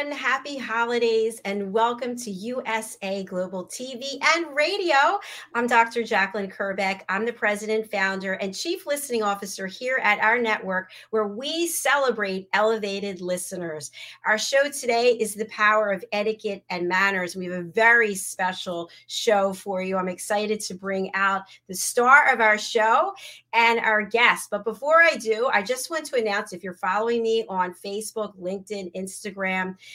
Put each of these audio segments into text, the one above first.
everyone. Happy holidays and welcome to USA Global TV and Radio. I'm Dr. Jacqueline Kerbeck. I'm the president, founder, and chief listening officer here at our network where we celebrate elevated listeners. Our show today is The Power of Etiquette and Manners. We have a very special show for you. I'm excited to bring out the star of our show and our guest. But before I do, I just want to announce if you're following me on Facebook, LinkedIn, Instagram,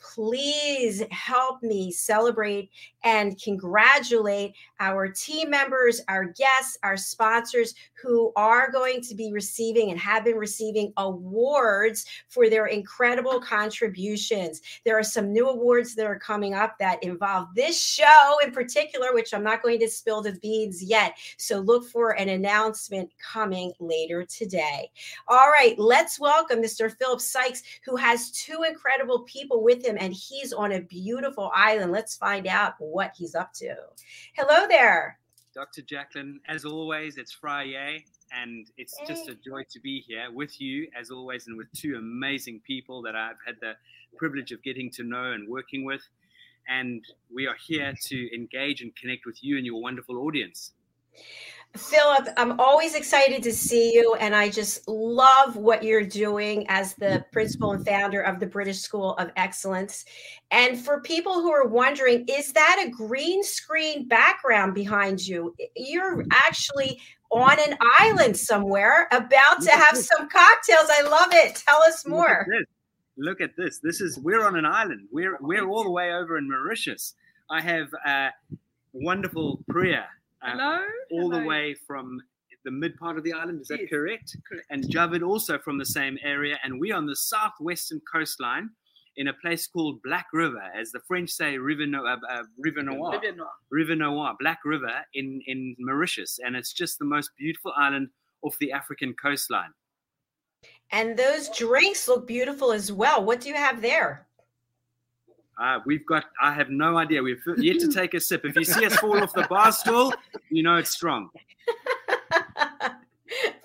please help me celebrate and congratulate our team members, our guests, our sponsors who are going to be receiving and have been receiving awards for their incredible contributions. There are some new awards that are coming up that involve this show in particular, which I'm not going to spill the beans yet. So look for an announcement coming later today. All right, let's welcome Mr. Philip Sykes, who has two incredible people with him, and he's on a beautiful island. Let's find out what he's up to. Hello there. Dr. Jacqueline, as always, it's Friday, and it's hey. just a joy to be here with you, as always, and with two amazing people that I've had the privilege of getting to know and working with. And we are here to engage and connect with you and your wonderful audience. Philip, I'm always excited to see you, and I just love what you're doing as the principal and founder of the British School of Excellence. And for people who are wondering, is that a green screen background behind you? You're actually on an island somewhere about to have some cocktails. I love it. Tell us more. Look at this. Look at this. This is we're on an island. We're we're all the way over in Mauritius. I have a wonderful Priya uh, Hello? all Hello. the way from the mid part of the island. Is that yes, correct? Correct. And Javid also from the same area. And we're on the southwestern coastline in a place called Black River, as the French say, River, no, uh, uh, River Noir. River Noir. River Noir, Black River in, in Mauritius. And it's just the most beautiful island off the African coastline. And those drinks look beautiful as well. What do you have there? Uh, we've got, I have no idea. We've yet to take a sip. If you see us fall off the bar stool, you know it's strong.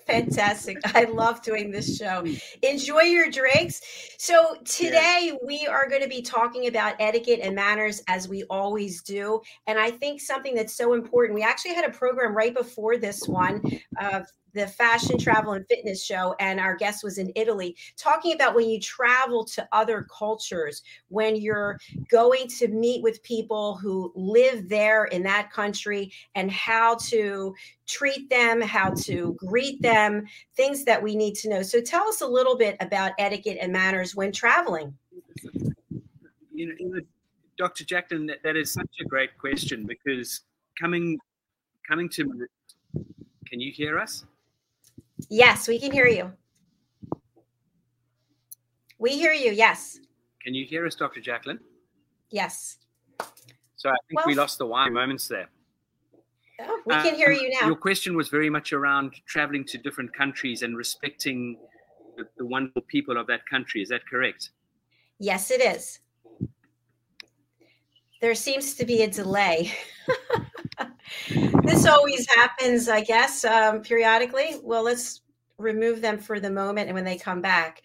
Fantastic. I love doing this show. Enjoy your drinks. So, today yeah. we are going to be talking about etiquette and manners as we always do. And I think something that's so important, we actually had a program right before this one uh, the fashion, travel, and fitness show, and our guest was in Italy, talking about when you travel to other cultures, when you're going to meet with people who live there in that country, and how to treat them, how to greet them, things that we need to know. So, tell us a little bit about etiquette and manners when traveling. You know, Dr. Jacqueline, that, that is such a great question because coming coming to can you hear us? Yes, we can hear you. We hear you. Yes. Can you hear us, Dr. Jacqueline? Yes. So I think well, we lost the wine moments there. Oh, we can hear um, you now. Your question was very much around traveling to different countries and respecting the, the wonderful people of that country. Is that correct? Yes, it is. There seems to be a delay. this always happens, I guess, um, periodically. Well, let's remove them for the moment and when they come back.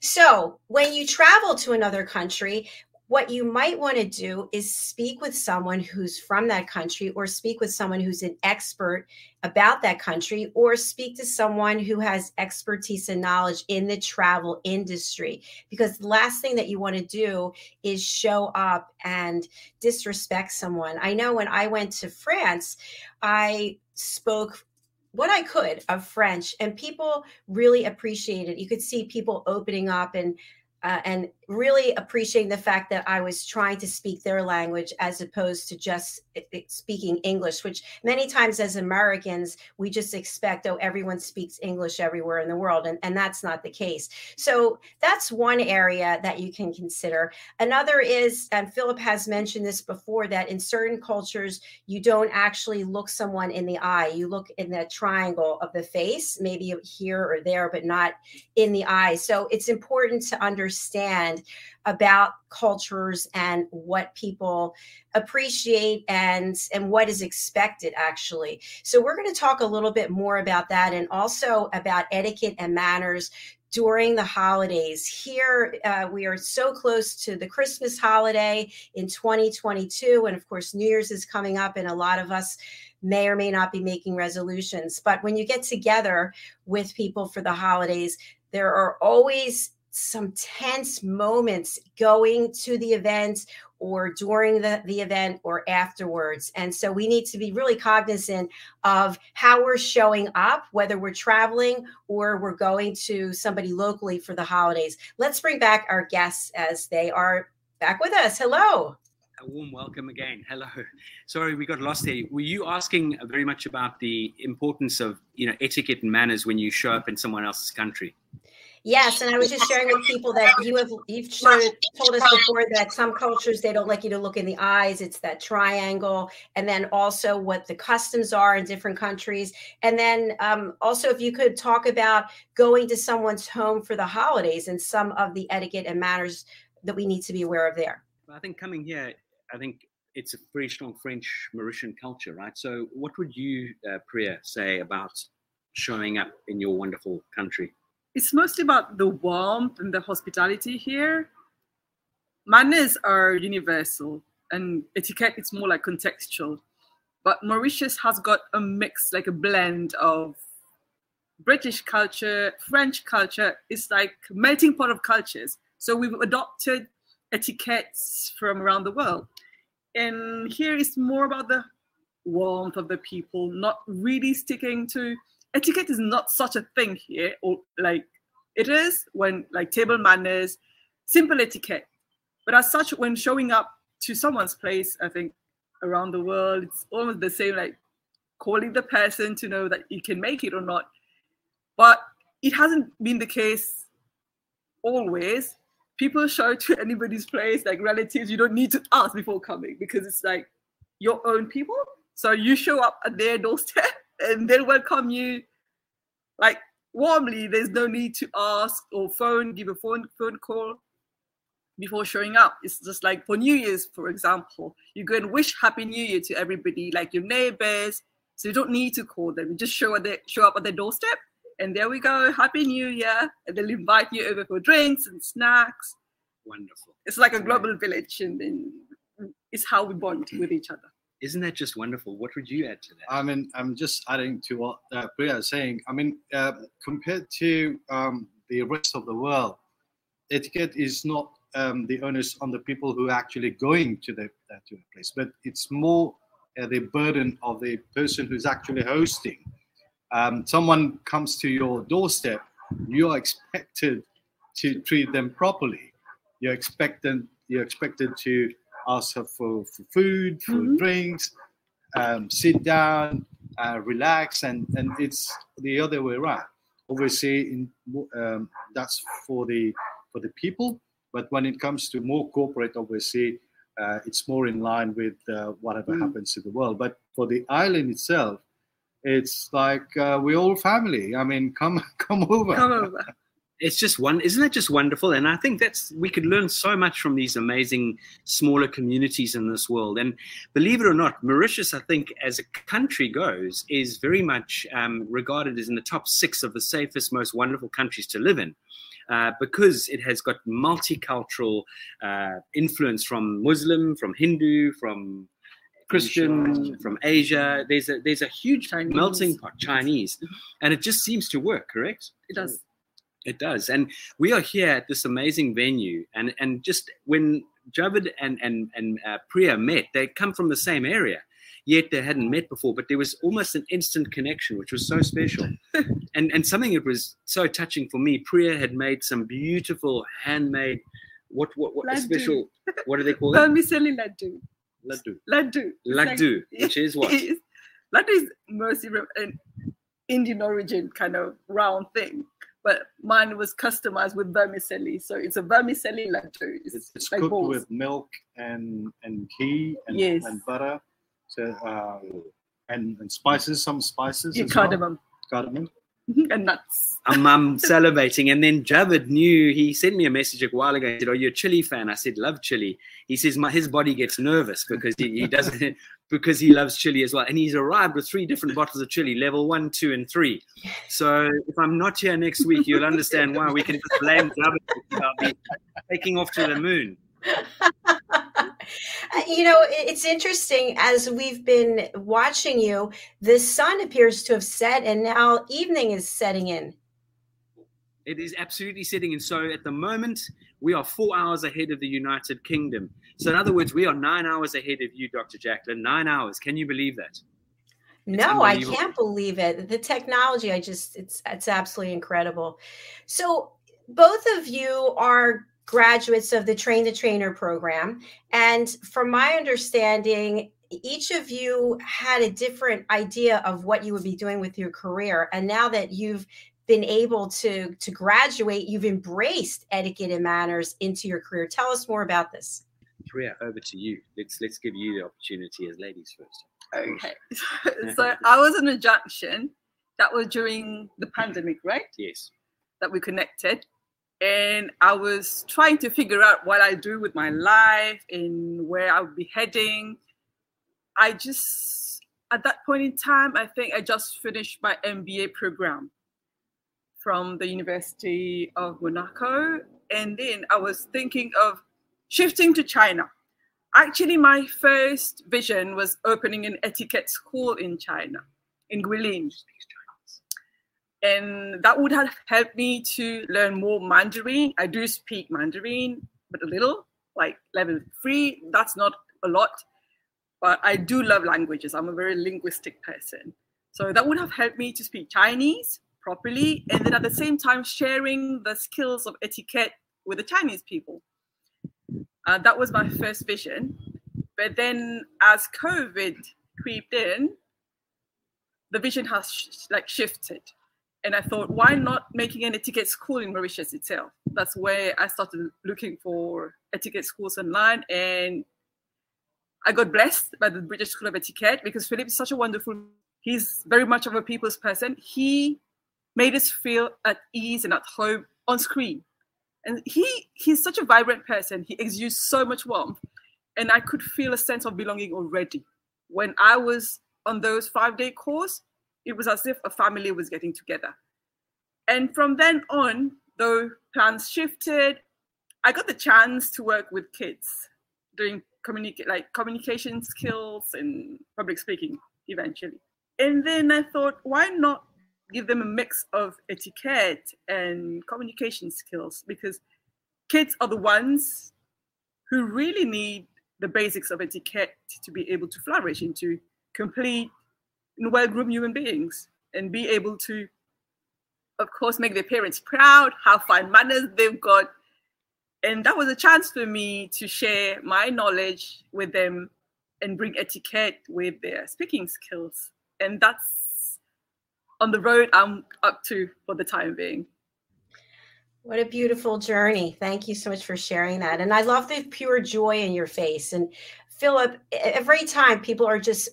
So, when you travel to another country, what you might want to do is speak with someone who's from that country or speak with someone who's an expert about that country or speak to someone who has expertise and knowledge in the travel industry because the last thing that you want to do is show up and disrespect someone. I know when I went to France, I spoke what I could of French and people really appreciated. You could see people opening up and uh, and really appreciating the fact that I was trying to speak their language as opposed to just eh, eh, speaking English, which many times as Americans, we just expect, oh, everyone speaks English everywhere in the world. And, and that's not the case. So that's one area that you can consider. Another is, and Philip has mentioned this before, that in certain cultures, you don't actually look someone in the eye. You look in the triangle of the face, maybe here or there, but not in the eye. So it's important to understand about cultures and what people appreciate and and what is expected actually so we're going to talk a little bit more about that and also about etiquette and manners during the holidays. Here, uh, we are so close to the Christmas holiday in 2022. And of course, New Year's is coming up, and a lot of us may or may not be making resolutions. But when you get together with people for the holidays, there are always some tense moments going to the event or during the, the event or afterwards. And so we need to be really cognizant of how we're showing up, whether we're traveling or we're going to somebody locally for the holidays. Let's bring back our guests as they are back with us. Hello. A warm welcome again. Hello. Sorry, we got lost there. Were you asking very much about the importance of you know etiquette and manners when you show up in someone else's country? Yes, and I was just sharing with people that you have you've told us before that some cultures they don't like you to look in the eyes. It's that triangle, and then also what the customs are in different countries, and then um, also if you could talk about going to someone's home for the holidays and some of the etiquette and manners that we need to be aware of there. I think coming here, I think it's a very strong French Mauritian culture, right? So, what would you, uh, Priya, say about showing up in your wonderful country? It's mostly about the warmth and the hospitality here. Manners are universal, and etiquette is more like contextual. But Mauritius has got a mix, like a blend of British culture, French culture. It's like melting pot of cultures. So we've adopted etiquettes from around the world. And here is more about the warmth of the people, not really sticking to etiquette is not such a thing here, or like it is when like table manners, simple etiquette. But as such, when showing up to someone's place, I think around the world, it's almost the same, like calling the person to know that you can make it or not. But it hasn't been the case always. People show to anybody's place, like relatives, you don't need to ask before coming because it's like your own people. So you show up at their doorstep and they'll welcome you like warmly. There's no need to ask or phone, give a phone phone call before showing up. It's just like for New Year's, for example, you go and wish Happy New Year to everybody, like your neighbors. So you don't need to call them. You just show at show up at their doorstep, and there we go. Happy New Year, and they'll invite you over for drinks and snacks. Wonderful. It's like a global village, and then it's how we bond with each other. Isn't that just wonderful? What would you add to that? I mean, I'm just adding to what uh, Priya is saying. I mean, uh, compared to um, the rest of the world, etiquette is not um, the onus on the people who are actually going to the uh, to the place, but it's more uh, the burden of the person who's actually hosting. Um, someone comes to your doorstep, you are expected to treat them properly. You're expected you're expected to ask her for, for food, for mm-hmm. drinks, um, sit down, uh, relax, and, and it's the other way around. Obviously, in, um, that's for the for the people, but when it comes to more corporate, obviously, uh, it's more in line with uh, whatever mm. happens to the world. But for the island itself, it's like uh, we're all family. I mean, come come over. Come over it's just one isn't that just wonderful and i think that's we could learn so much from these amazing smaller communities in this world and believe it or not mauritius i think as a country goes is very much um, regarded as in the top six of the safest most wonderful countries to live in uh, because it has got multicultural uh, influence from muslim from hindu from Christian from Asia. There's a there's a huge Chinese. melting pot Chinese, and it just seems to work. Correct? It does. It does. And we are here at this amazing venue. And, and just when Javid and, and, and uh, Priya met, they come from the same area, yet they hadn't met before. But there was almost an instant connection, which was so special. and, and something that was so touching for me, Priya had made some beautiful handmade what what what Laddu. special? What do they call it? Vermicelli laddu. Laddu. Laddu. It's like- Laddu, which is what? It's- Laddu is mostly an Indian origin kind of round thing, but mine was customized with vermicelli. So it's a vermicelli laddu. It's, It's, like cooked balls. with milk and and ghee and, Yes. and butter, so uh, and, and spices, some spices. Yeah, as well. cardamom Cardamom. and nuts. I'm, I'm salivating. And then Javid knew, he sent me a message a while ago. He said, Are you're a chili fan? I said, Love chili. He says, My His body gets nervous because he, he doesn't, because he loves chili as well. And he's arrived with three different bottles of chili, level one, two, and three. So if I'm not here next week, you'll understand why. We can just blame Javid taking off to the moon. Uh, you know, it's interesting as we've been watching you, the sun appears to have set and now evening is setting in. It is absolutely setting in. So at the moment, we are four hours ahead of the United Kingdom. So in other words, we are nine hours ahead of you, Dr. Jacqueline. Nine hours. Can you believe that? No, I can't believe it. The technology, I just it's it's absolutely incredible. So both of you are graduates of the Train the Trainer program. And from my understanding, each of you had a different idea of what you would be doing with your career. And now that you've been able to to graduate, you've embraced etiquette and manners into your career. Tell us more about this. Priya, over to you. Let's let's give you the opportunity as ladies first. Okay. so I was in a junction. That was during the pandemic, right? Yes. that we connected and i was trying to figure out what i do with my life and where i would be heading. I just at that point in time i think i just finished my mba program from the university of monaco. And then i was thinking of shifting to china. Actually my first vision was opening an etiquette school in china in guilin and that would have helped me to learn more Mandarin. I do speak Mandarin, but a little, like level three. That's not a lot, but I do love languages. I'm a very linguistic person, so that would have helped me to speak Chinese properly, and then at the same time sharing the skills of etiquette with the Chinese people. Uh, that was my first vision, but then as COVID creeped in, the vision has sh- like shifted and I thought, why not making an etiquette school in Mauritius itself? That's where I started looking for etiquette schools online, and I got blessed by the British School of Etiquette because Philip is such a wonderful. He's very much of a people's person. He made us feel at ease and at home on screen, and he he's such a vibrant person. He exudes so much warmth, and I could feel a sense of belonging already when I was on those five day course it was as if a family was getting together. And from then on, though plans shifted, I got the chance to work with kids doing communicate like communication skills and public speaking eventually. And then I thought, why not give them a mix of etiquette and communication skills? Because kids are the ones who really need the basics of etiquette to be able to flourish into complete well-groomed human beings and be able to of course make their parents proud have fine manners they've got and that was a chance for me to share my knowledge with them and bring etiquette with their speaking skills and that's on the road i'm up to for the time being What a beautiful journey. Thank you so much for sharing that. And I love the pure joy in your face. And Philip, every time people are just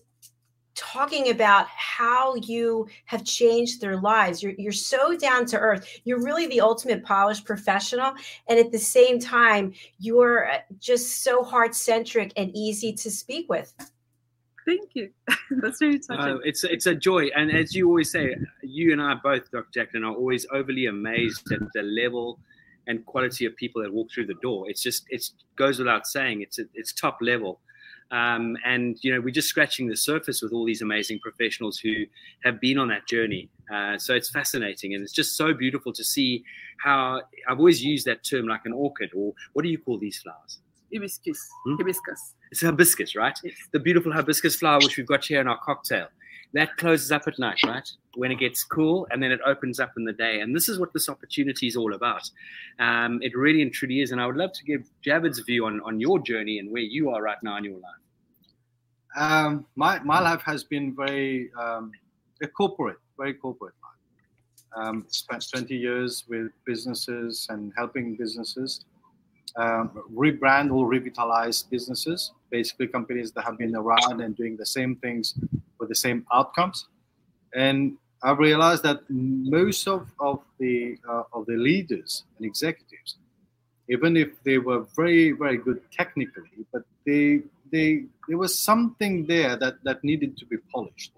talking about how you have changed their lives, you're, you're so down to earth. You're really the ultimate polished professional. And at the same time, you're uh, just so heart centric and easy to speak with. thank you that's really touching Uh, it's it's a joy, and as you always say, you and I both, Dr. Jacqueline, are always overly amazed at the level and quality of people that walk through the door. It's just it goes without saying. It's it's top level, um, and you know we're just scratching the surface with all these amazing professionals who have been on that journey. Uh, so it's fascinating, and it's just so beautiful to see how I've always used that term like an orchid, or what do you call these flowers? hibiscus Hmm? hibiscus It's hibiscus, right? Yes. The beautiful hibiscus flower, which we've got here in our cocktail. That closes up at night, right? When it gets cool, and then it opens up in the day. And this is what this opportunity is all about. Um, it really and truly is. And I would love to give Javid's view on, on your journey and where you are right now in your life. Um, my, my life has been very um, corporate, very corporate life. Um, spent 20 years with businesses and helping businesses um, rebrand or revitalize businesses, basically companies that have been around and doing the same things with the same outcomes. And I realized that most of, of the uh, of the leaders and executives, even if they were very very good technically, but they they there was something there that that needed to be polished.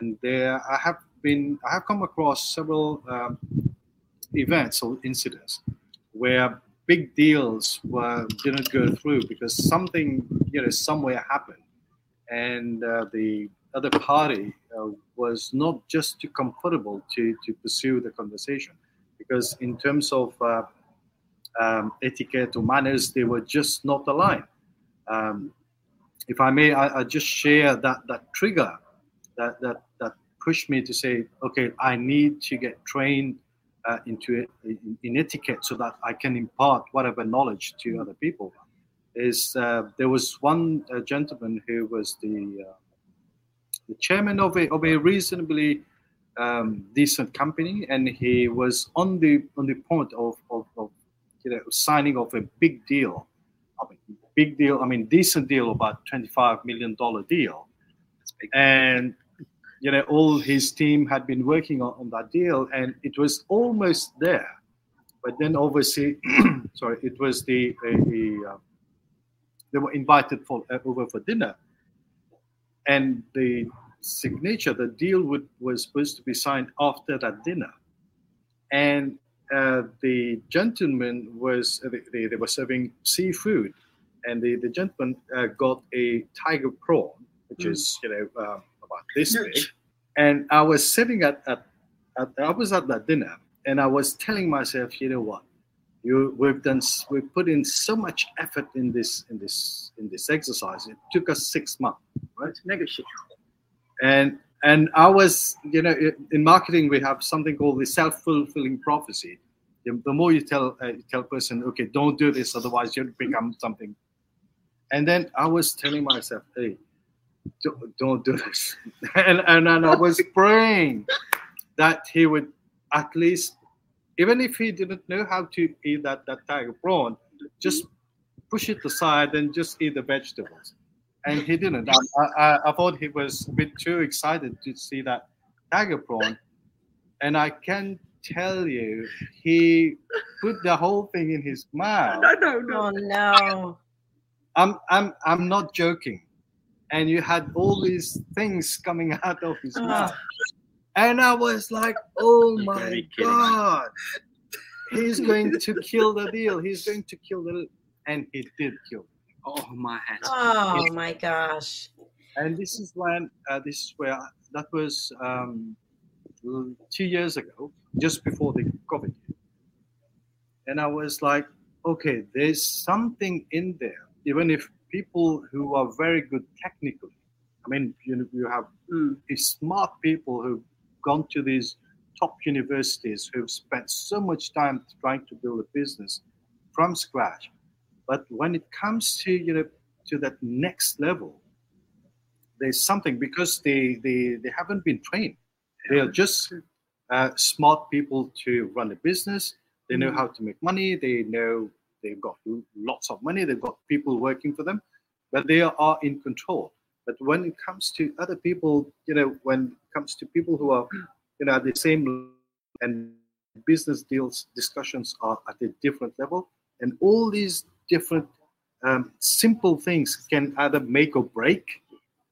And there I have been I have come across several um, events or incidents where big deals were didn't go through because something you know somewhere happened, and uh, the other party uh, was not just too comfortable to to pursue the conversation because in terms of uh, um, etiquette or manners, they were just not aligned. Um, if I may, I, I, just share that that trigger that that that pushed me to say, okay, I need to get trained uh, into in, in, etiquette so that I can impart whatever knowledge to other people. Is uh, there was one uh, gentleman who was the uh, the chairman of a of a reasonably um, decent company, and he was on the on the point of, of, of you know signing off a big deal. I mean, big deal. I mean, decent deal, about twenty five million dollar deal, and you know, all his team had been working on, on that deal, and it was almost there. But then, obviously, sorry, it was the, the uh, they were invited for uh, over for dinner, and the signature, the deal would, was supposed to be signed after that dinner, and uh, the gentleman was uh, they, they, were serving seafood, and the the gentleman uh, got a tiger prawn, which mm. is you know uh, about this big. And I was sitting at, at, at I was at that dinner and I was telling myself, you know what? You, we've done we've put in so much effort in this in this in this exercise. It took us six months, right? Negotiate. And and I was, you know, in marketing we have something called the self-fulfilling prophecy. The, more you tell uh, you tell a person, okay, don't do this, otherwise you'll become something. And then I was telling myself, hey, don't, don't do this. and, and, and I was praying that he would at least, even if he didn't know how to eat that, that tiger prawn, just push it aside and just eat the vegetables. And he didn't. I, I, I thought he was a bit too excited to see that tiger prawn. And I can tell you, he put the whole thing in his mouth. No, no, no. Oh, no. I'm, I'm, I'm not joking and you had all these things coming out of his ah. mouth. And I was like, oh my God, he's going to kill the deal. He's going to kill the And he did kill. Oh my hat. Oh my gosh. And this is when, uh, this is where, that was um, two years ago, just before the COVID. And I was like, okay, there's something in there, even if people who are very good technically. I mean, you, know, you have mm. these smart people who've gone to these top universities who've spent so much time trying to build a business from scratch. But when it comes to you know to that next level, there's something because they they, they haven't been trained. They are just uh, smart people to run a business. They know mm. how to make money. They know they've got lots of money, they've got people working for them, but they are in control. But when it comes to other people, you know, when it comes to people who are, you know, at the same and business deals discussions are at a different level, and all these different um, simple things can either make or break,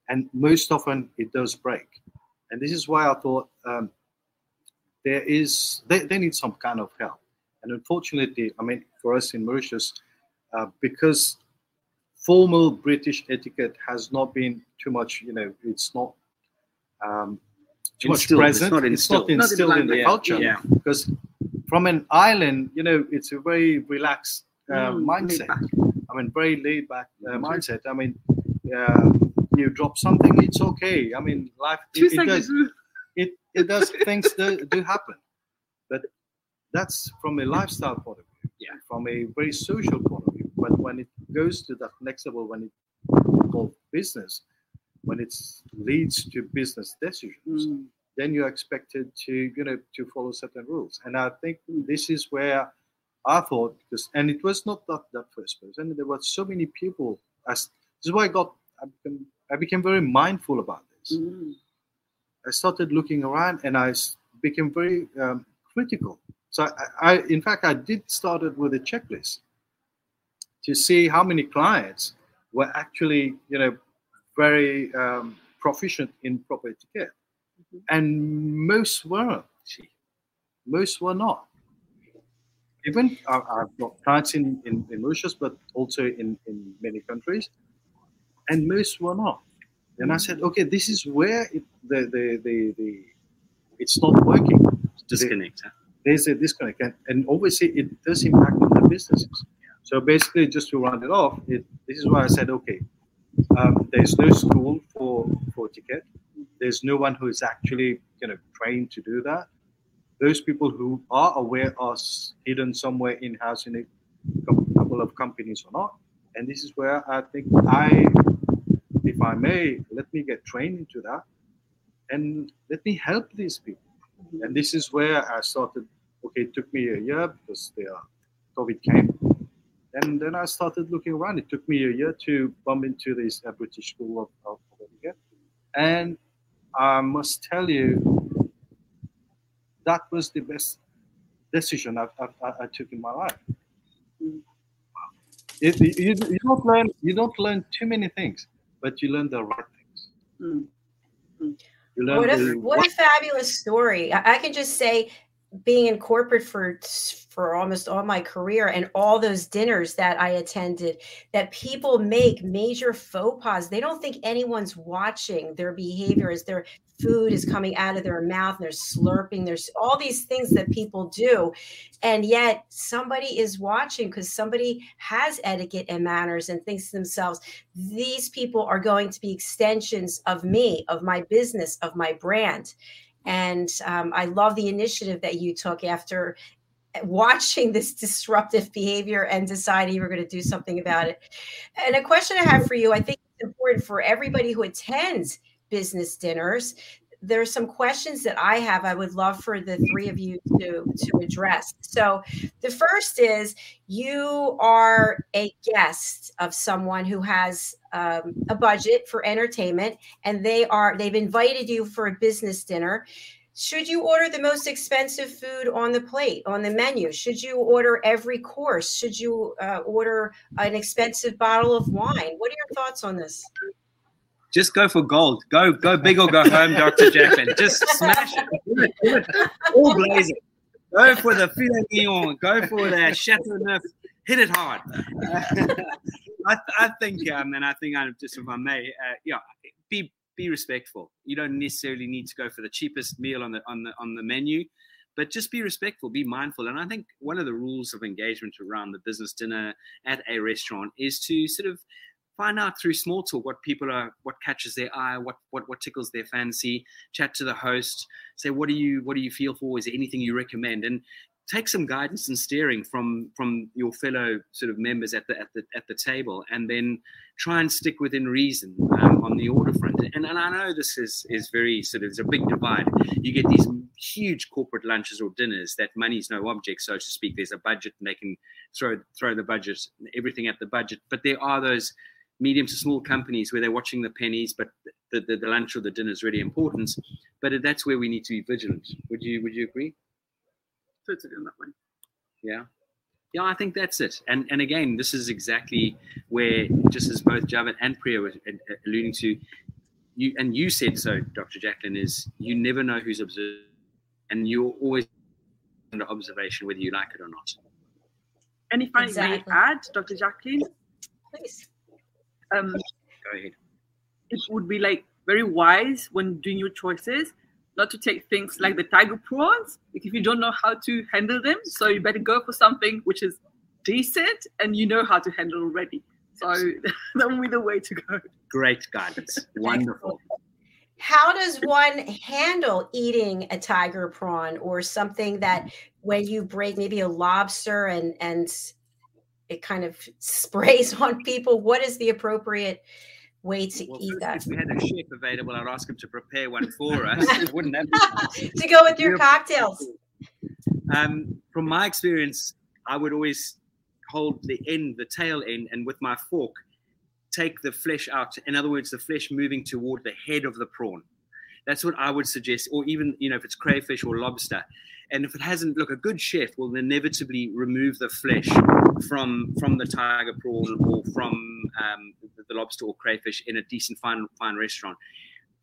and most often it does break. And this is why I thought um, there is they, they need some kind of help. And unfortunately, I mean, for us in Mauritius, uh, because formal British etiquette has not been too much, you know, it's not um, too much present. It's not instilled, it's not instilled in the yeah, culture. Yeah. Because from an island, you know, it's a very relaxed uh, mm, mindset. I mean, very laid back uh, mindset. I mean, uh, you drop something, it's okay. I mean, life it, it does it, it does things do, do happen, but that's from a lifestyle point of view. Yeah. From a very social point of view. But when it goes to that next level, when it called business, when it leads to business decisions, Mm. then you're expected to you know to follow certain rules and i think this is where i thought because and it was not that that first person there were so many people as this is why i got i became, I became very mindful about this Mm. i started looking around and I became very um, critical so I, I in fact i did started with a checklist to see how many clients were actually you know very um, proficient in proper etiquette Mhm. and most weren't. Most were not. Even I- I've got clients in, in, in Mauritius, but also in, in many countries, and most were not. And I said, okay, this is where it, the, the, the, the it's not working. Disconnect. There's a disconnect, and, and obviously it does impact on the businesses. So basically, just to round it off, it, this is why I said, okay, um, there's no school for for etiquette. There's no one who is actually you know trained to do that. Those people who are aware are hidden somewhere in house in a couple of companies or not. And this is where I think I, if I may, let me get trained into that, and let me help these people. And this is where I started. Okay, it took me a year because the COVID came, and then I started looking around. It took me a year to bump into this uh, British School of, of of and I must tell you, that was the best decision I, I, I- took in my life. It, you, you don't learn you don't learn too many things, but you learn the right things. Mm. You What a what a fabulous story! I can just say, being in corporate for for almost all my career and all those dinners that I attended, that people make major faux pas. They don't think anyone's watching their behavior as their food is coming out of their mouth and they're slurping. There's all these things that people do, and yet somebody is watching because somebody has etiquette and manners and thinks to themselves, these people are going to be extensions of me, of my business, of my brand. And um, I love the initiative that you took after watching this disruptive behavior and deciding you were going to do something about it. And a question I have for you I think it's important for everybody who attends business dinners. There are some questions that I have I would love for the three of you to, to address. So, the first is you are a guest of someone who has um, a budget for entertainment and they are they've invited you for a business dinner. Should you order the most expensive food on the plate on the menu? Should you order every course? Should you uh, order an expensive bottle of wine? What are your thoughts on this Just go for gold. Go go big or go home, Dr. Jacqueline. Just smash it. All blazing. Go for the filet mignon. Go for the chateau neuf. Hit it hard. I, I think, um, and I think I'm just if I may, uh, yeah, be be respectful. You don't necessarily need to go for the cheapest meal on the on the on the menu, but just be respectful, be mindful. And I think one of the rules of engagement around the business dinner at a restaurant is to sort of find out through small talk what people are what catches their eye what what what tickles their fancy. Chat to the host. Say what do you what do you feel for? Is there anything you recommend? And take some guidance and steering from from your fellow sort of members at the at the at the table and then try and stick within reason um, on the order front. And, and i know this is is very sort of there's a big divide. You get these huge corporate lunches or dinners that money's no object so to speak. There's a budget and they can throw throw the budget everything at the budget. But there are those medium to small companies where they're watching the pennies, but the, the, the lunch or the dinner is really important. But that's where we need to be vigilant. Would you Would you agree? Totally on that one. Yeah. Yeah, I think that's it. And and again, this is exactly where, just as both Javed and Priya were uh, alluding to, you and you said so, Dr. Jacqueline, is you never know who's observing, and you're always under observation whether you like it or not. And if I Exactly. may add, Dr. Jacqueline, please um, Go ahead. it would be like very wise when doing your choices not to take things like the tiger prawns like if you don't know how to handle them so you better go for something which is decent and you know how to handle already So that would be the way to go. Great guidance. Wonderful. How does one handle eating a tiger prawn or something that when you break maybe a lobster and and it kind of sprays on people? What is the appropriate way to well, eat that? If we had a chef available, I'd ask him to prepare one for us. wouldn't have to go with your cocktails. Um, from my experience, I would always hold the end, the tail end, and with my fork, take the flesh out. In other words, the flesh moving toward the head of the prawn. That's what I would suggest, or even you know if it's crayfish or lobster. And if it hasn't, look, a good chef will inevitably remove the flesh from from the tiger prawn or from um, the lobster or crayfish in a decent fine fine restaurant.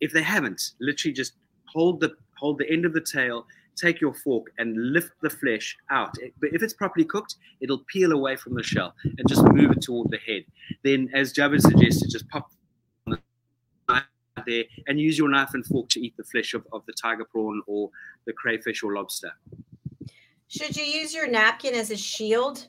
If they haven't, literally just hold the hold the end of the tail, take your fork and lift the flesh out. But if it's properly cooked, it'll peel away from the shell and just move it toward the head. Then, as Javed suggested, just pop there and use your knife and fork to eat the flesh of, of the tiger prawn or the crayfish or lobster. Should you use your napkin as a shield?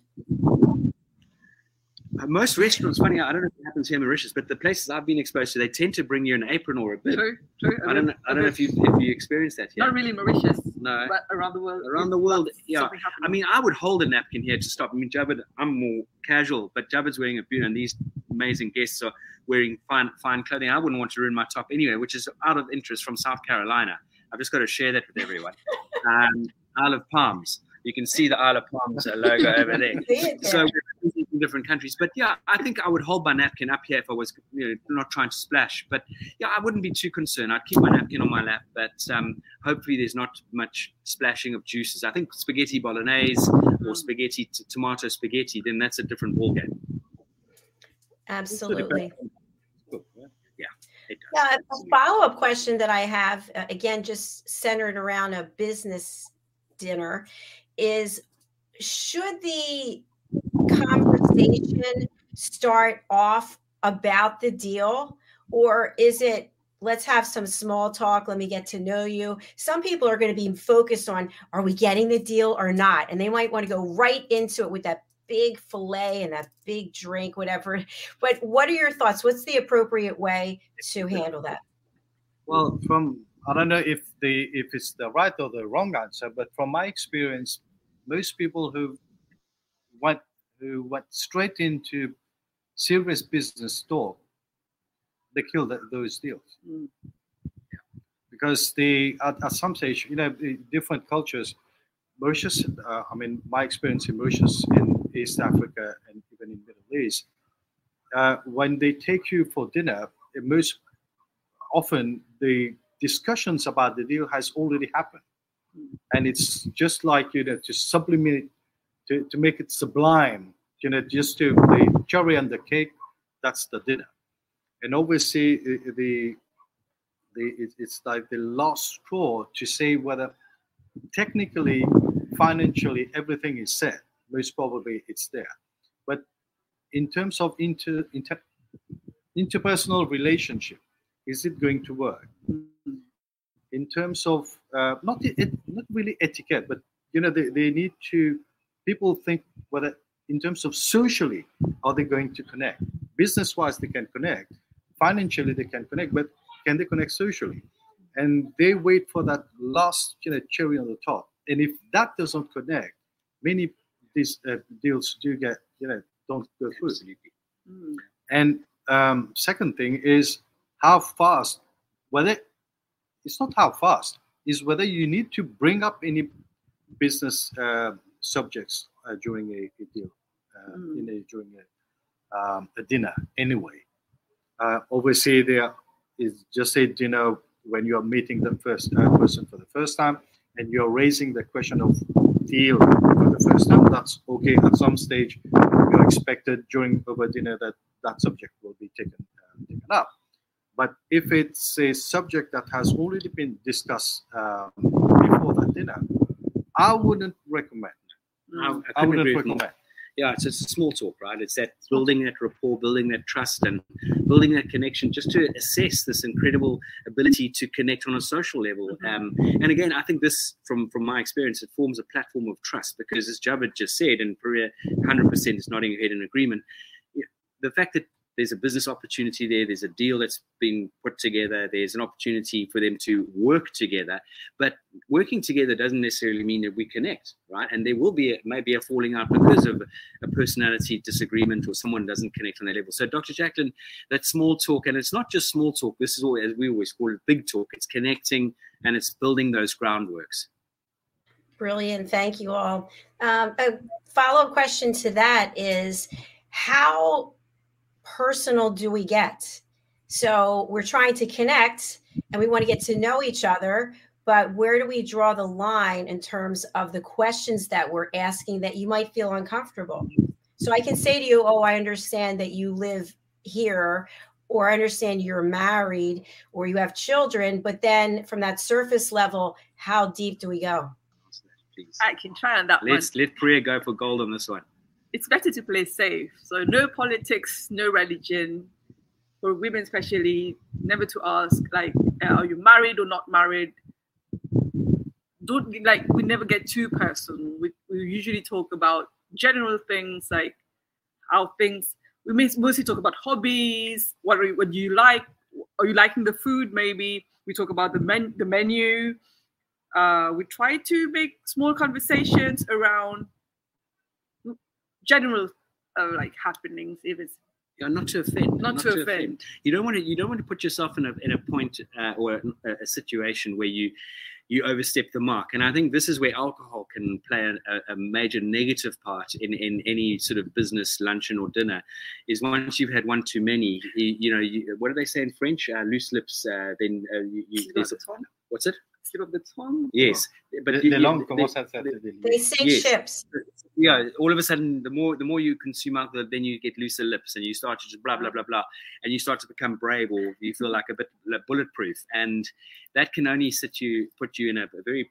Most restaurants, funny, I don't know if it happens here in Mauritius, but the places I've been exposed to, they tend to bring you an apron or a bib. True, true. I don't know. I don't know if you if you experienced that yet. Not really Mauritius. No. But around the world. Around the world, yeah. I mean, I would hold a napkin here to stop. I mean, Javed, I'm more casual, but Javed's wearing a beard, and these amazing guests are wearing fine fine clothing. I wouldn't want to ruin my top anyway, which is out of interest from South Carolina. I've just got to share that with everyone. Um, Isle of Palms. You can see the Isle of Palms logo over there. So in different countries. But yeah, I think I would hold my napkin up here if I was you know, not trying to splash. But yeah, I wouldn't be too concerned. I'd keep my napkin on my lap, but um, hopefully there's not much splashing of juices. I think spaghetti bolognese or spaghetti t- tomato spaghetti, then that's a different ballgame. Absolutely. Yeah. Yeah, a follow up question that I have, uh, again, just centered around a business dinner, is should the conversation start off about the deal? Or is it let's have some small talk. Let me get to know you. Some people are going to be focused on are we getting the deal or not? And they might want to go right into it with that big fillet and that big drink whatever. But what are your thoughts? What's the appropriate way to handle that? Well from i don't know if the if it's the right or the wrong answer but from my experience most people who went who went straight into serious business talk, they killed those deals. Mm. Because they, at, at, some stage, you know, different cultures, Mauritius, uh, I mean, my experience in Mauritius, in East Africa, and even in Middle East, uh, when they take you for dinner, most often the discussions about the deal has already happened. Mm. And it's just like, you know, to sublimate to, to make it sublime, you know, just to the cherry on the cake, that's the dinner. And obviously, the, the it's like the last straw to say whether technically, financially, everything is set. Most probably, it's there. But in terms of inter, inter interpersonal relationship, is it going to work? In terms of uh, not it, not really etiquette, but you know they, they need to people think whether in terms of socially are they going to connect? Business wise they can connect. Financially they can connect but can they connect socially? And they wait for that last you know cherry on the top. And if that doesn't connect many these uh, deals do get you know don't go through. Mm. and um, second thing is how fast whether it's not how fast is whether you need to bring up any business uh, subjects uh, during a, a deal, mm. in a, during a, um, a dinner anyway. Uh, obviously, there is just a dinner when you are meeting the first uh, person for the first time and you're raising the question of deal for the first time. That's okay. At some stage, you're expected during over dinner that that subject will be taken uh, taken up. But if it's a subject that has already been discussed um, before the dinner, I wouldn't recommend I, I, couldn't agree with more. Yeah, it's, it's a small talk, right? It's that building that rapport, building that trust, and building that connection, just to assess this incredible ability to connect on a social level. Mm-hmm. Um, and again, I think this, from from my experience, it forms a platform of trust because, as Javed just said, and Priya 100% is nodding your head in agreement. the fact that there's a business opportunity there, there's a deal that's been put together, there's an opportunity for them to work together. But working together doesn't necessarily mean that we connect, right? And there will be a, maybe a falling out because of a personality disagreement or someone doesn't connect on that level. So, Dr. Jacqueline, that small talk, and it's not just small talk, this is all, as we always call it, big talk, it's connecting and it's building those groundworks. Brilliant. Thank you all. Um, a follow up question to that is how personal do we get? So we're trying to connect and we want to get to know each other, but where do we draw the line in terms of the questions that we're asking that you might feel uncomfortable? So I can say to you, Oh, I understand that you live here, or I understand you're married or you have children, but then from that surface level, how deep do we go? I can try on that Let's one. let Priya go for gold on this one. It's better to play safe. So no politics, no religion. For women especially, never to ask like, are you married or not married? Don't like we never get too personal. We, we usually talk about general things like how things. We mostly talk about hobbies. What are what do you like? Are you liking the food? Maybe we talk about the men the menu uh, we try to make small conversations around general uh, like happenings if it's not to offend. Not to offend. You don't want to. You don't want to put yourself in a in a point uh, or a, a situation where you you overstep the mark. And I think this is where alcohol can play a, a major negative part in, in any sort of business luncheon or dinner. Is once you've had one too many, you, you know, you, what do they say in French? Uh, loose lips. Uh, then uh, you, you, there's a- tongue. what's it? Slip of the tongue. Yes, but The, you- the you- they- commence à se they- They sink Yes. ships. yeah, all of a sudden, the more the more you consume alcohol, then you get looser lips, and you start to just blah blah blah blah, and you start to become brave, or you feel like a bit like bulletproof, and that can only sit you put you in a, a very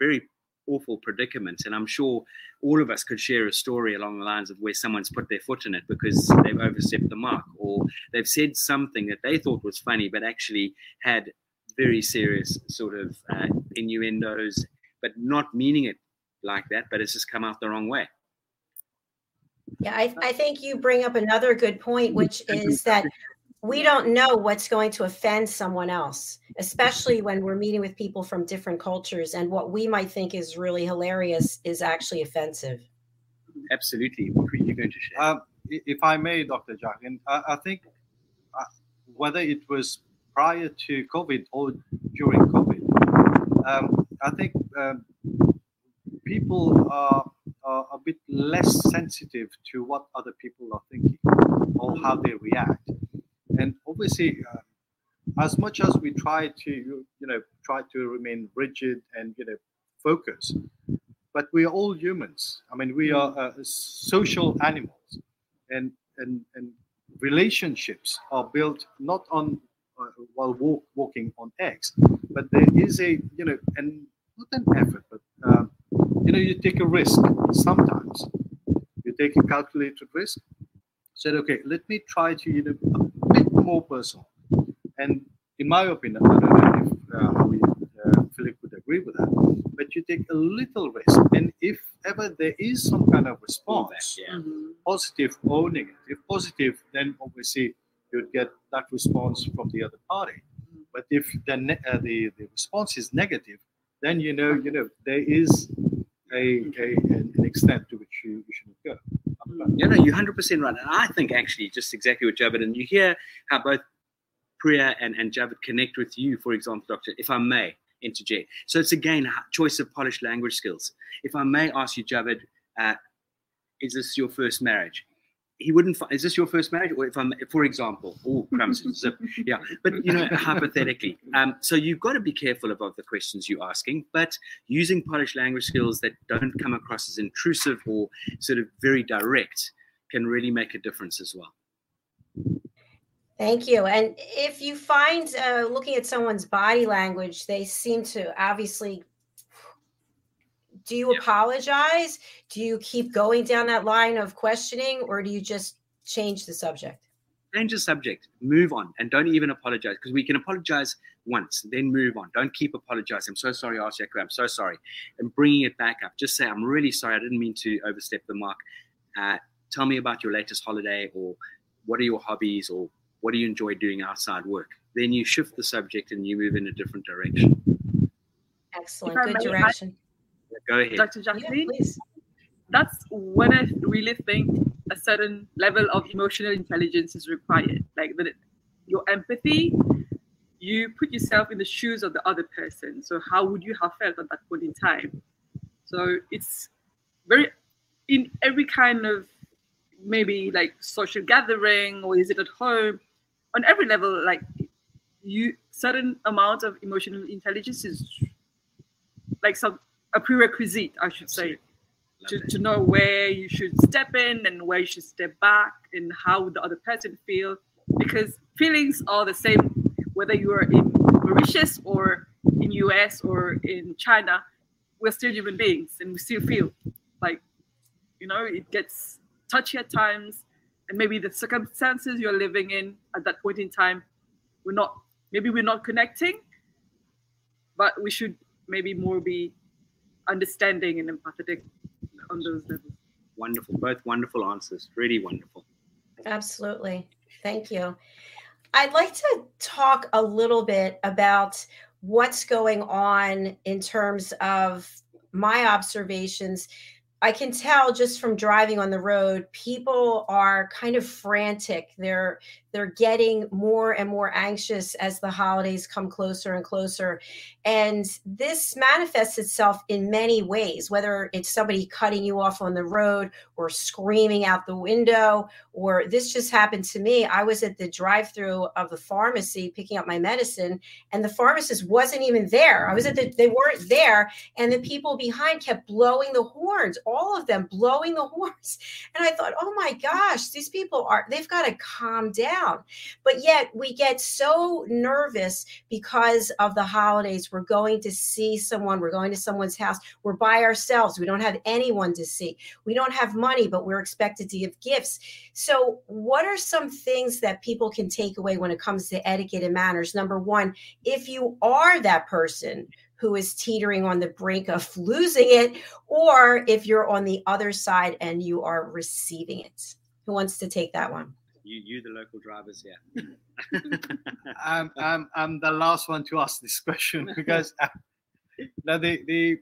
very awful predicament. And I'm sure all of us could share a story along the lines of where someone's put their foot in it because they've overstepped the mark, or they've said something that they thought was funny, but actually had very serious sort of uh, innuendos, but not meaning it like that, but it's just come out the wrong way. Yeah, I, I think you bring up another good point, which is that we don't know what's going to offend someone else, especially when we're meeting with people from different cultures. And what we might think is really hilarious is actually offensive. Absolutely. What were you going to share? Um, i- if I may, Dr. Jacqueline, I, I think uh, whether it was prior to COVID or during COVID, um, I think um, people are, are a bit less sensitive to what other people are thinking or how they react. And obviously, uh, as much as we try to, you know, try to remain rigid and you know, focus, but we are all humans. I mean, we are uh, social animals, and and and relationships are built not on while walk, walking on eggs, but there is a you know, and not an effort, but um, you know, you take a risk sometimes. You take a calculated risk. Said, okay, let me try to you know a bit more personal. And in my opinion, I don't know if uh, we, uh, Philip would agree with that, but you take a little risk, and if ever there is some kind of response, Yeah. Mhm. positive or negative. If positive, then obviously you'd get that response from the other party. But if the uh, the, the response is negative, then you know you know there is a, a an an extent to which you, you shouldn't go. Yeah, no, you're 100% right. And I think actually just exactly what Javed, and you hear how both Priya and, and Javed connect with you, for example, Doctor, if I may interject. So it's again choice of polished language skills. If I may ask you, Javed, uh, is this your first marriage? He wouldn't. fi- Is this your first marriage, or if I'm, for example, oh crumbs, zip, yeah. But you know, hypothetically, um, so you've got to be careful about the questions you're asking, but using Polish language skills that don't come across as intrusive or sort of very direct can really make a difference as well. Thank you. And if you find uh, looking at someone's body language, they seem to obviously. Do you Yeah. apologize? Do you keep going down that line of questioning, or do you just change the subject? Change the subject, move on, and don't even apologize because we can apologize once, then move on. Don't keep apologizing. I'm so sorry, Arshia. I'm so sorry, and bringing it back up. Just say, I'm really sorry. I didn't mean to overstep the mark. Uh, tell me about your latest holiday, or what are your hobbies or what do you enjoy doing outside work? Then you shift the subject and you move in a different direction. Excellent. Good direction. Go ahead. Dr. Jacqueline, Yeah, please. that's when I really think a certain level of emotional intelligence is required. Like the, your empathy, you put yourself in the shoes of the other person. So how would you have felt at that point in time? So it's very in every kind of maybe like social gathering or is it at home on every level like you certain amount of emotional intelligence is like some a prerequisite i should say to, to know where you should step in and where you should step back and how the other person feel because feelings are the same whether you are in mauritius or in us or in china we're still human beings and we still feel like you know it gets touchy at times and maybe the circumstances you're living in at that point in time we're not maybe we're not connecting but we should maybe more be understanding and empathetic on those levels Wonderful. Both wonderful answers. Really wonderful. Absolutely. Thank you. I'd like to talk a little bit about what's going on in terms of my observations. I can tell just from driving on the road, people are kind of frantic. They're they're getting more and more anxious as the holidays come closer and closer. And this manifests itself in many ways, whether it's somebody cutting you off on the road or screaming out the window, or this just happened to me. I was at the drive through of the pharmacy picking up my medicine, and the pharmacist wasn't even there. I was at the, they weren't there, and the people behind kept blowing the horns, all of them blowing the horns. And I thought, oh my gosh, these people are, they've got to calm down. But yet we get so nervous because of the holidays. We're going to see someone, we're going to someone's house, we're by ourselves, we don't have anyone to see, we don't have money, but we're expected to give gifts. So, what are some things that people can take away when it comes to etiquette and manners? Number one, if you are that person who is teetering on the brink of losing it, or if you're on the other side and you are receiving it. Who wants to take that one? You, you, the local drivers here. I'm, I'm, I'm the last one to ask this question because uh, now the the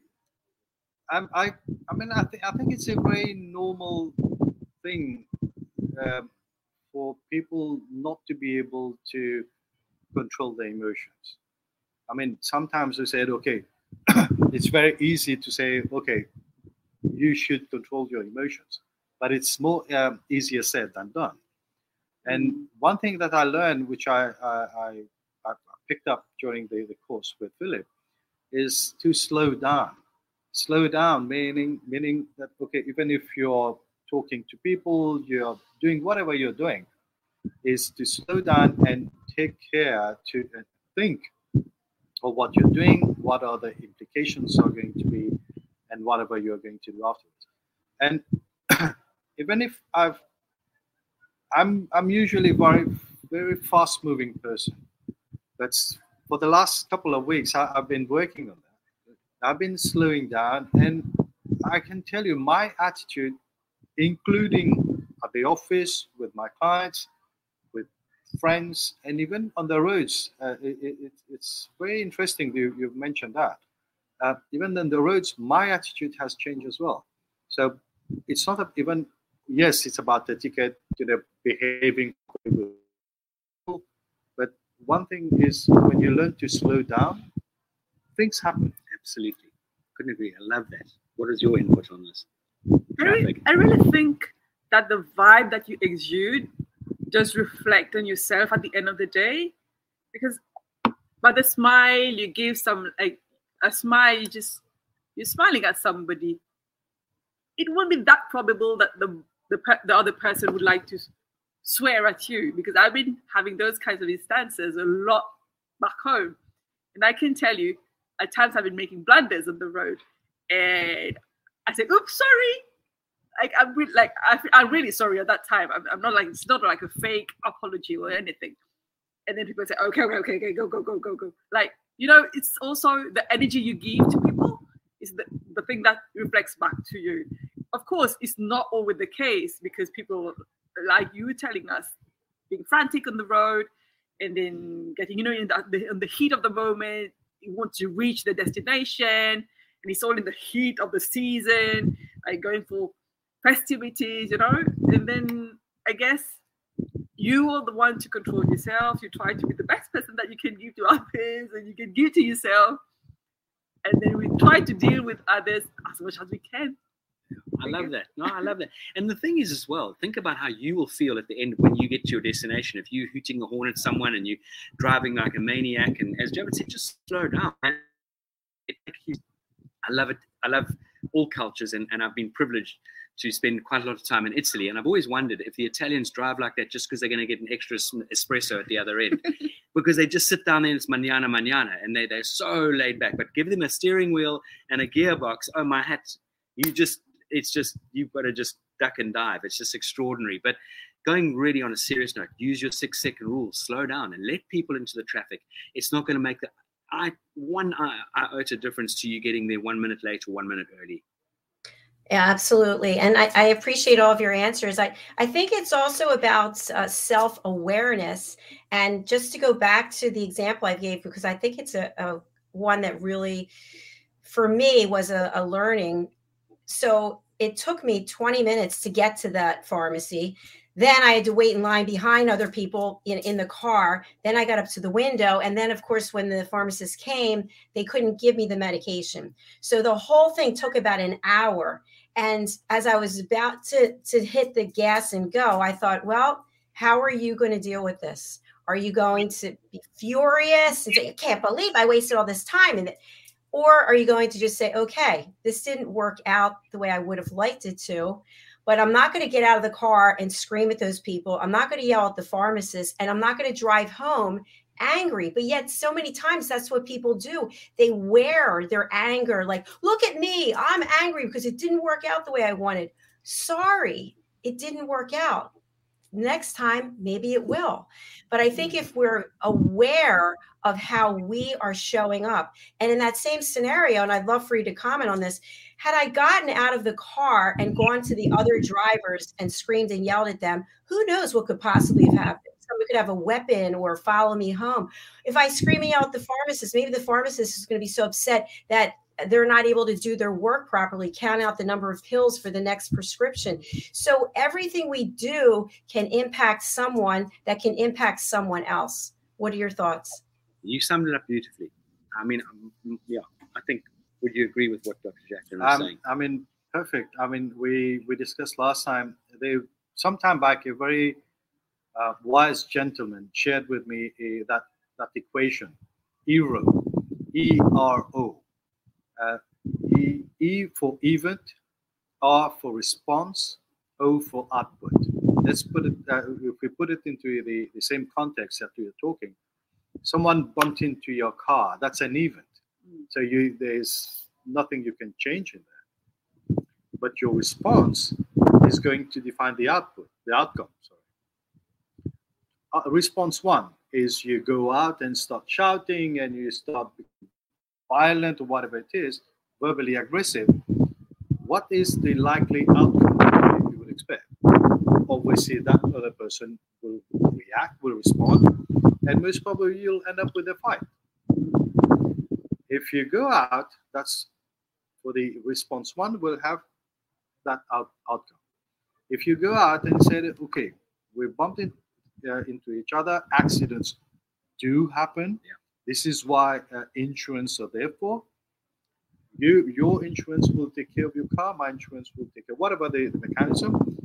I'm, I I mean I think I think it's a very normal thing um, for people not to be able to control their emotions. I mean sometimes we said okay, it's very easy to say okay, you should control your emotions, but it's more um, easier said than done. And one thing that I learned, which I, I, I, picked up during the, the course with Philip, is to slow down. Slow down, meaning meaning that okay, even if you're talking to people, you're doing whatever you're doing, is to slow down and take care to uh, think of what you're doing, what are the implications are going to be, and whatever you're going to do afterwards. And even if I've I'm I'm usually very very fast moving person. That's for the last couple of weeks I, have been working on that. I've been slowing down, and I can tell you my attitude, including at the office with my clients, with friends, and even on the roads. Uh, it, it, it's very interesting you, you've mentioned that. Uh, even on the roads, my attitude has changed as well. So it's not even yes, it's about the etiquette, you know, behaving. But one thing is when you learn to slow down, things happen. Absolutely. Couldn't agree. I love that. What is your input on this? I really, I really think that the vibe that you exude does reflect on yourself at the end of the day. Because by the smile you give some like a smile, you just you're smiling at somebody. It won't be that probable that the the, the other person would like to swear at you because I've been having those kinds of instances a lot back home. And I can tell you, at times I've been making blunders on the road. And I say, oops, sorry. Like I'm re- like I, am really sorry at that time. I'm, I'm, not like it's not like a fake apology or anything. And then people say, okay, okay, okay, okay, go, go, go, go, go. Like you know, it's also the energy you give to people is the, the thing that reflects back to you of course, it's not always the case because people like you telling us being frantic on the road and then getting, you know, in the, in the heat of the moment, you want to reach the destination, and it's all in the heat of the season, like going for festivities, you know. And then I guess you are the one to control yourself. You try to be the best person that you can give to others, and you can give to yourself. And then we try to deal with others as much as we can. I love that. No, I love that. And the thing is, as well, think about how you will feel at the end when you get to your destination. If you're hooting a horn at someone and you're driving like a maniac, and as Javed said, just slow down. I love it. I love all cultures, and, and I've been privileged to spend quite a lot of time in Italy. And I've always wondered if the Italians drive like that just because they're going to get an extra espresso at the other end, because they just sit down there and it's manana manana, and they, they're so laid back. But give them a steering wheel and a gearbox. Oh, my hat. You just it's just you've got to just duck and dive. It's just extraordinary. But going really on a serious note, use your six second rule, slow down and let people into the traffic. It's not going to make the I, one iota difference to you getting there one minute late or one minute early. Yeah, absolutely. And I, I, appreciate all of your answers. I, I think it's also about uh, self awareness. And just to go back to the example I gave, because I think it's a, a one that really, for me, was a, a learning. So it took me 20 minutes to get to that pharmacy. Then I had to wait in line behind other people in, in the car. Then I got up to the window. And then, of course, when the pharmacist came, they couldn't give me the medication. So the whole thing took about an hour. And as I was about to, to hit the gas and go, I thought, well, how are you going to deal with this? Are you going to be furious and say, I can't believe I wasted all this time? And or are you going to just say, okay, this didn't work out the way I would have liked it to, but I'm not going to get out of the car and scream at those people. I'm not going to yell at the pharmacist and I'm not going to drive home angry. But yet, so many times that's what people do. They wear their anger like, look at me, I'm angry because it didn't work out the way I wanted. Sorry, it didn't work out next time maybe it will. But i think mm-hmm. if we're aware of how we are showing up and in that same scenario and i'd love for you to comment on this had i gotten out of the car and gone to the other drivers and screamed and yelled at them who knows what could possibly have happened? Somebody could have a weapon or follow me home. If i scream and yell at the pharmacist maybe the pharmacist is going to be so upset that they're not able to do their work properly, count out the number of pills for the next prescription. So everything we do can impact someone that can impact someone else. What are your thoughts? You summed it up beautifully. I mean, um, yeah, I think. Would you agree with what Dr. Jackson was um, saying? I mean, perfect. I mean, we we discussed last time. They some time back a very uh, wise gentleman shared with me a, that that equation, ERO, E R O uh, e, e for event, R for response, O for output. Let's put it, uh, if we put it into the, the same context that we are talking, someone bumped into your car, that's an event. Mm. So you there's nothing you can change in there. But your response is going to define the output, the outcome. Sorry. Uh, response one is you go out and start shouting and you start violent or whatever it is, verbally aggressive, what is the likely outcome you would expect? Obviously, that other person will react, will respond, and most probably you'll end up with a fight. If you go out, that's for the response one, will have that out, outcome. If you go out and say, okay, we bumped in, uh, into each other, accidents do happen. Yeah this is why uh, insurance are there for. You, your insurance will take care of your car. My insurance will take care. What about the, the mechanism?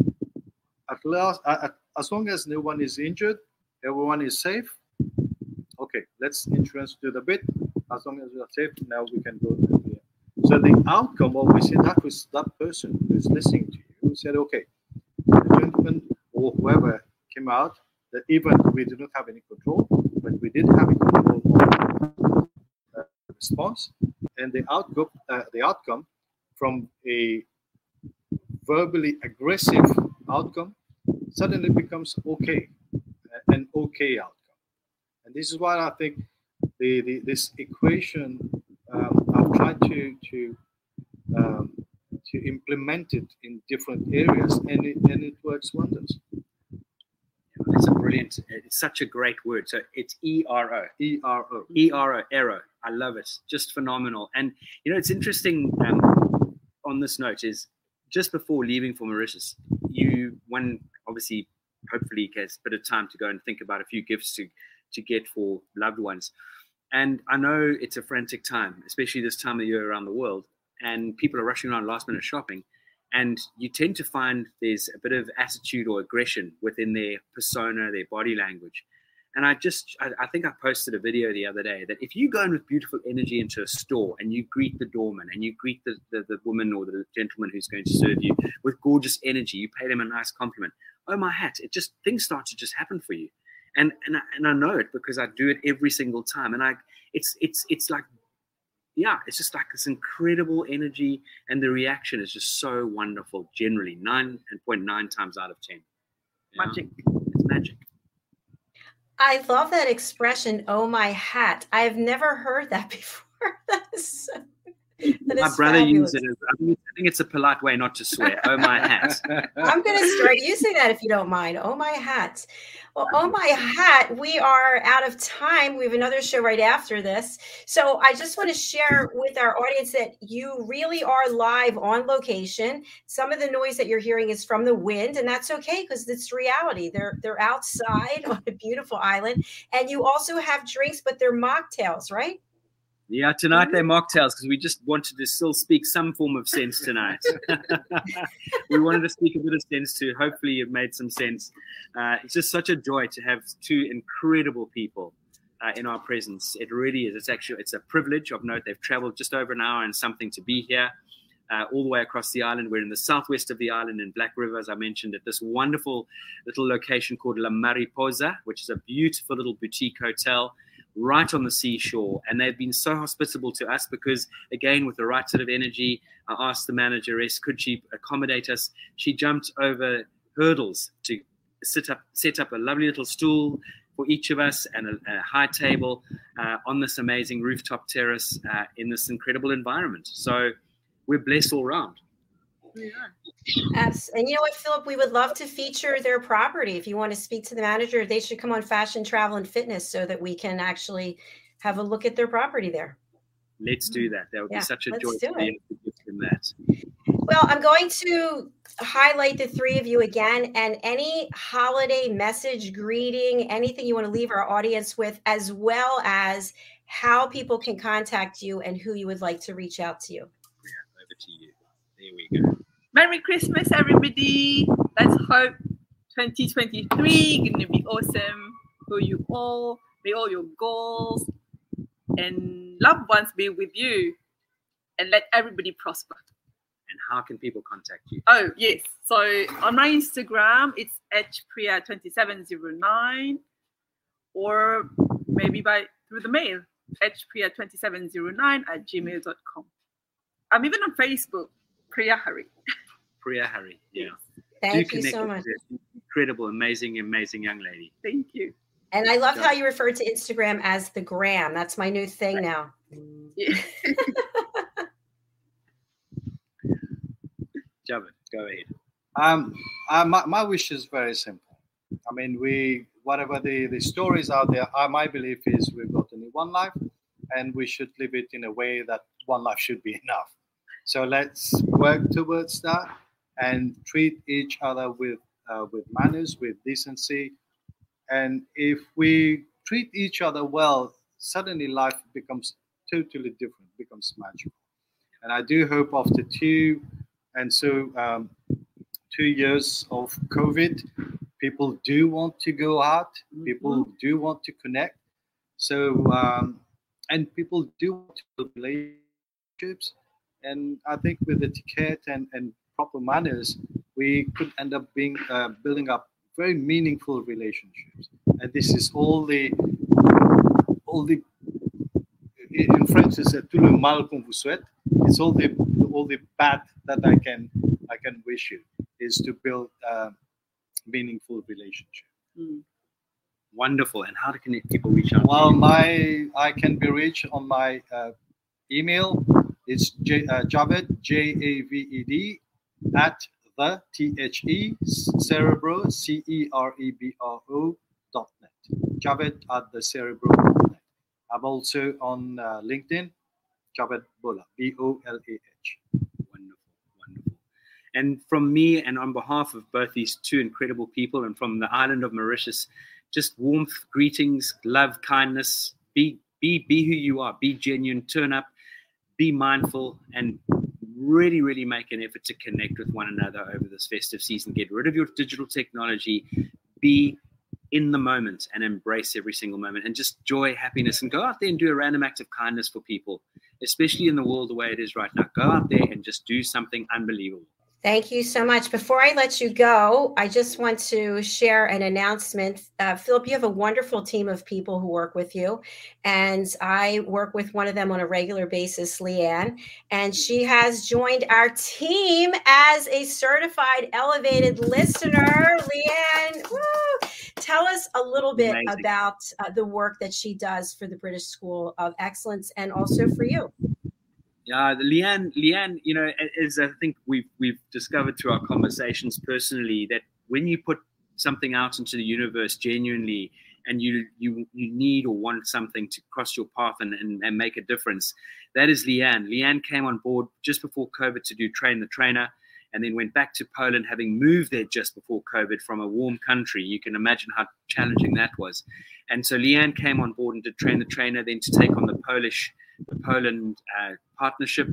At last, at, as long as no one is injured, everyone is safe. Okay, let's insurance do the bit. As long as we are safe, now we can go. So the outcome, of obviously, that was that person who's listening to you said, okay, the gentleman or whoever came out that even we do not have any control, but we did have a response, and the outcome, uh, the outcome from a verbally aggressive outcome suddenly becomes okay, uh, an okay outcome. And this is why I think the, the this equation um, I've tried to to um, to implement it in different areas, and it and it works wonders. It's a brilliant. It's such a great word. So it's E R O. E R O. E R O. Ero. I love it. Just phenomenal. And you know, it's interesting. Um, on this note, is just before leaving for Mauritius, you one obviously hopefully gets a bit of time to go and think about a few gifts to to get for loved ones. And I know it's a frantic time, especially this time of year around the world, and people are rushing around last minute shopping. And you tend to find there's a bit of attitude or aggression within their persona, their body language. And I just, I, I think I posted a video the other day that if you go in with beautiful energy into a store and you greet the doorman and you greet the, the, the woman or the gentleman who's going to serve you with gorgeous energy, you pay them a nice compliment. Oh my hat! It just things start to just happen for you and and I, and I know it because I do it every single time, and I it's it's it's like yeah, it's just like this incredible energy, and the reaction is just so wonderful. Generally, nine and point nine times out of ten, Magic. It's magic. I love that expression, oh my hat. I've never heard that before. that is so, My is brother fabulous. used it. As, I, think, I think it's a polite way not to swear. Oh my hat! I'm going to start using that if you don't mind. Oh, my hat. Well, oh, my hat. We are out of time. We have another show right after this. So I just want to share with our audience that you really are live on location. Some of the noise that you're hearing is from the wind, and that's okay because it's reality. They're they're outside on a beautiful island, and you also have drinks, but they're mocktails, right? Yeah, tonight they're mocktails because we just wanted to still speak some form of sense tonight. we wanted to speak a bit of sense too. Hopefully, it made some sense. Uh, it's just such a joy to have two incredible people uh, in our presence. It really is. It's actually it's a privilege of note. They've travelled just over an hour and something to be here. Uh, all the way across the island. We're in the southwest of the island in Black River, as I mentioned, at this wonderful little location called La Mariposa, which is a beautiful little boutique hotel right on the seashore. And they've been so hospitable to us because, again, with the right sort of energy, I asked the manageress, could she accommodate us? She jumped over hurdles to sit up, set up a lovely little stool for each of us and a, a high table uh, on this amazing rooftop terrace uh, in this incredible environment. So we're blessed all round. Yes. And you know what, Philip? We would love to feature their property. If you want to speak to the manager, they should come on Fashion, Travel, and Fitness so that we can actually have a look at their property there. Let's do that. That would Yeah, be such a joy to be able to give them that. Well, I'm going to highlight the three of you again and any holiday message, greeting, anything you want to leave our audience with, as well as how people can contact you and who you would like to reach out to you. Over to you. There we go. Merry Christmas, everybody. Let's hope 2023 gonna be awesome for you all. May all your goals and loved ones be with you, and let everybody prosper. And how can people contact you? Oh yes, so on my Instagram it's hpriya2709, or maybe by through the mail hpriya2709 at gmail.com. I'm even on Facebook, Priya Hari. Priya Hari. Yeah. Thank Do you so much. incredible, amazing, amazing young lady. Thank you. And I love Yeah. how you refer to Instagram as the gram. That's my new thing now. Yeah. Javed, go ahead. Um, uh, my, my wish is very simple. I mean, we whatever the, the stories out there, uh, my belief is we've got only one life, and we should live it in a way that one life should be enough. So let's work towards that and treat each other with uh, with manners, with decency, and if we treat each other well, suddenly life becomes totally different, becomes magical. And I do hope after two and so um, two years of COVID, people do want to go out. People do want to connect. So um, and people do want to build relationships. And I think with etiquette and, and proper manners, we could end up being uh, building up very meaningful relationships. And this is all the all the in French it's tout le mal qu'on vous souhaite. It's all the all the bad that I can I can wish you is to build a meaningful relationship. Mm. Wonderful. And how can people reach out? Well, my I can be reached on my uh, email. is J, uh, Javed J A V E D at the T H E cerebro C E R E B R O dot net. Javed at the cerebro.net. I'm also on uh, LinkedIn, Javed Bolah, B O L A H. Wonderful, wonderful. And from me, and on behalf of both these two incredible people, and from the island of Mauritius, just warmth, greetings, love, kindness. Be be be who you are. Be genuine. Turn up. Be mindful, and really, really make an effort to connect with one another over this festive season. Get rid of your digital technology. Be in the moment and embrace every single moment and just joy, happiness, and go out there and do a random act of kindness for people, especially in the world the way it is right now. Go out there and just do something unbelievable. Thank you so much. Before I let you go, I just want to share an announcement. Uh, Philip, you have a wonderful team of people who work with you, and I work with one of them on a regular basis, Leanne, and she has joined our team as a certified elevated listener. Leanne, woo! tell us a little bit Amazing. about uh, the work that she does for the British School of Excellence and also for you. Yeah, Leanne, Leanne, you know, as I think we've we've discovered through our conversations personally that when you put something out into the universe genuinely and you you you need or want something to cross your path and, and, and make a difference, that is Leanne. Leanne came on board just before COVID to do train the trainer and then went back to Poland, having moved there just before COVID from a warm country. You can imagine how challenging that was. And so Leanne came on board and did train the trainer, then to take on the Polish, the Poland uh, partnership.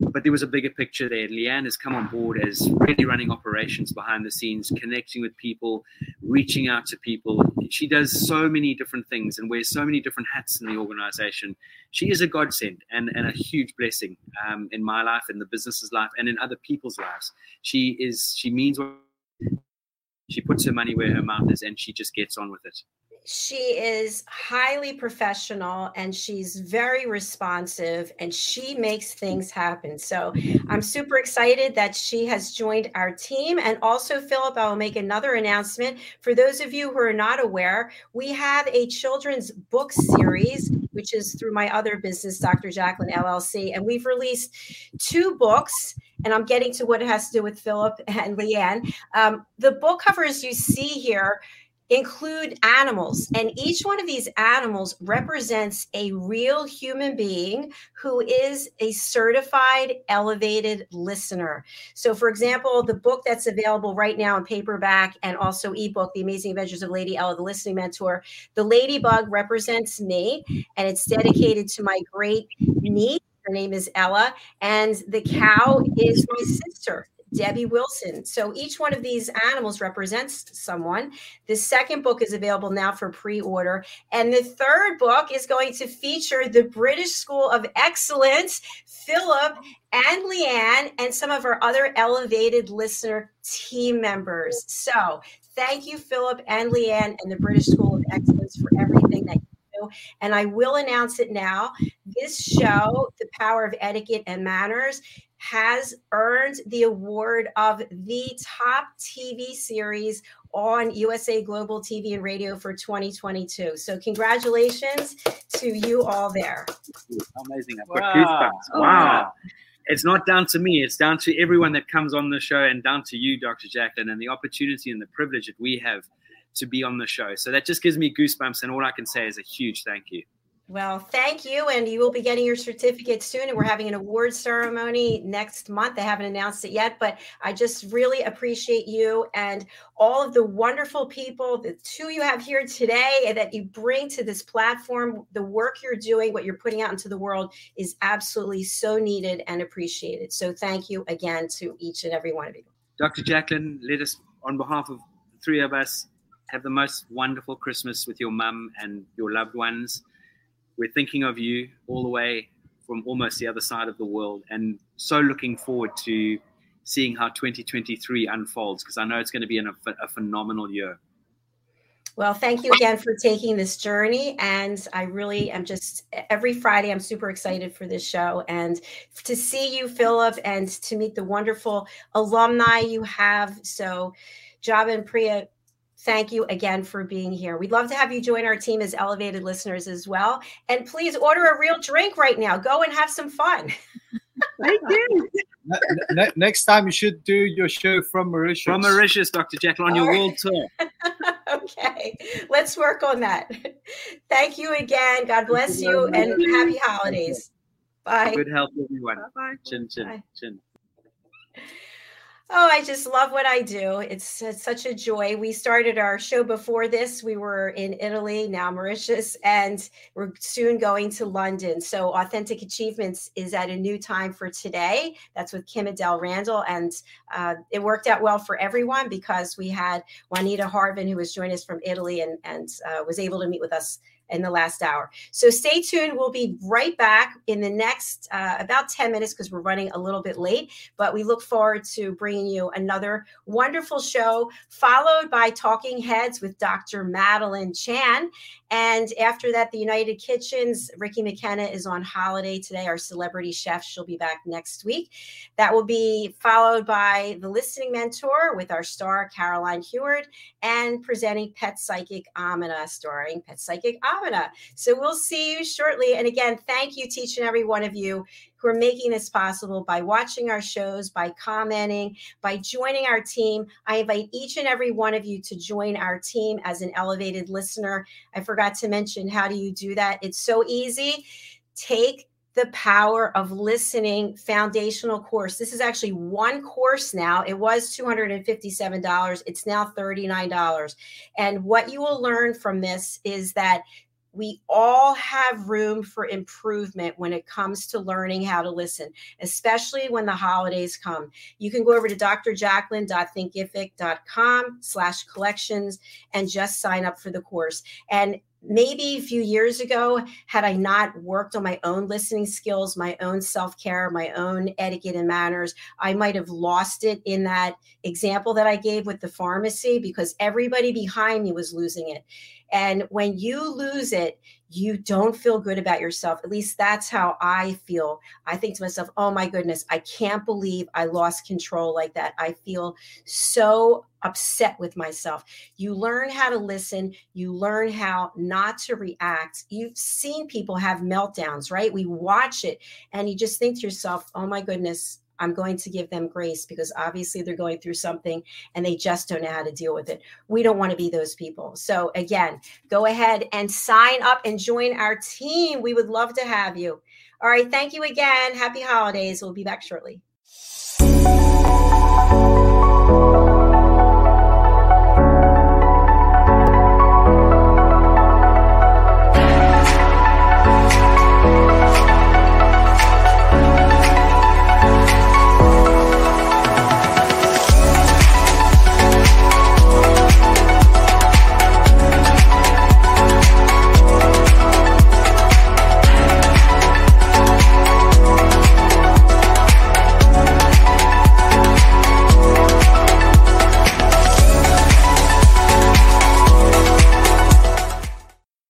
But there was a bigger picture there. Leanne has come on board as really running operations behind the scenes, connecting with people, reaching out to people. She does so many different things and wears so many different hats in the organization. She is a godsend and, and a huge blessing um, in my life, in the business's life, and in other people's lives. She is she means what she puts her money where her mouth is and she just gets on with it she is highly professional and she's very responsive and she makes things happen. So I'm super excited that she has joined our team. And also, Philip, I will make another announcement. For those of you who are not aware, we have a children's book series, which is through my other business, Dr. Jacqueline LLC. And we've released two books and I'm getting to what it has to do with Philip and Leanne. Um, the book covers you see here include animals. And each one of these animals represents a real human being who is a certified elevated listener. So, for example, the book that's available right now in paperback and also ebook, The Amazing Adventures of Lady Ella, the listening mentor, the ladybug represents me and it's dedicated to my great niece. Her name is Ella, and the cow is my sister. Debbie Wilson. So each one of these animals represents someone. The second book is available now for pre order. And the third book is going to feature the British School of Excellence, Philip and Leanne, and some of our other elevated listener team members. So thank you, Philip and Leanne, and the British School of Excellence for everything that and I will announce it now. This show, The Power of Etiquette and Manners, has earned the award of the top TV series on USA Global TV and Radio for 2022. So, congratulations to you all there. Amazing. I've wow. goosebumps. Oh, wow. It's not down to me, it's down to everyone that comes on the show and down to you, Dr. Jacqueline, and the opportunity and the privilege that we have to be on the show. So, that just gives me goosebumps. And all I can say is a huge thank you. Well, thank you. And you will be getting your certificate soon. And we're having an award ceremony next month. I haven't announced it yet, but I just really appreciate you and all of the wonderful people, the two you have here today, that you bring to this platform. The work you're doing, what you're putting out into the world is absolutely so needed and appreciated. So thank you again to each and every one of you. Dr. Jacqueline, let us, on behalf of three of us, have the most wonderful Christmas with your mum and your loved ones we're thinking of you all the way from almost the other side of the world and so looking forward to seeing how 2023 unfolds because I know it's going to be an, a, phenomenal year. Well, thank you again for taking this journey. And I really am just every Friday, I'm super excited for this show and to see you, Philip, and to meet the wonderful alumni you have. So, Java and Priya, thank you again for being here. We'd love to have you join our team as elevated listeners as well. And please order a real drink right now. Go and have some fun. Thank you. Next time you should do your show from Mauritius. From Mauritius, Dr. Jekyll, on your world tour. okay, let's work on that. Thank you again. God bless you and happy holidays. Bye. Good health, everyone. Bye. Chin, chin, Bye. chin. Oh, I just love what I do. It's, it's such a joy. We started our show before this. We were in Italy, now Mauritius, and we're soon going to London. So, Authentic Achievements is at a new time for today. That's with Kim Adele Randall. And uh, it worked out well for everyone because we had Juanita Harvin, who was joining us from Italy and, and uh, was able to meet with us in the last hour. So stay tuned. We'll be right back in the next uh, about 10 minutes because we're running a little bit late. But we look forward to bringing you another wonderful show, followed by Talking Heads with Dr. Madeline Chan. And after that, the United Kitchens, Ricky McKenna is on holiday today, our celebrity chef. She'll be back next week. That will be followed by The Listening Mentor with our star, Caroline Heward, and presenting Pet Psychic Amina, starring Pet Psychic Amina. So we'll see you shortly. And again, thank you to each and every one of you who are making this possible by watching our shows, by commenting, by joining our team. I invite each and every one of you to join our team as an elevated listener. I forgot to mention how do you do that? It's so easy. Take the power of listening foundational course. This is actually one course now. It was $257. It's now $39. And what you will learn from this is that we all have room for improvement when it comes to learning how to listen, especially when the holidays come. You can go over to drjacqueline.thinkific.com slash collections and just sign up for the course. And maybe a few years ago, had I not worked on my own listening skills, my own self care, my own etiquette and manners, I might have lost it in that example that I gave with the pharmacy because everybody behind me was losing it. And when you lose it, you don't feel good about yourself. At least that's how I feel. I think to myself, oh my goodness, I can't believe I lost control like that. I feel so upset with myself. You learn how to listen, you learn how not to react. You've seen people have meltdowns, right? We watch it and you just think to yourself, oh my goodness, I'm going to give them grace because obviously they're going through something and they just don't know how to deal with it. We don't want to be those people. So, again, go ahead and sign up and join our team. We would love to have you. All right. Thank you again. Happy holidays. We'll be back shortly.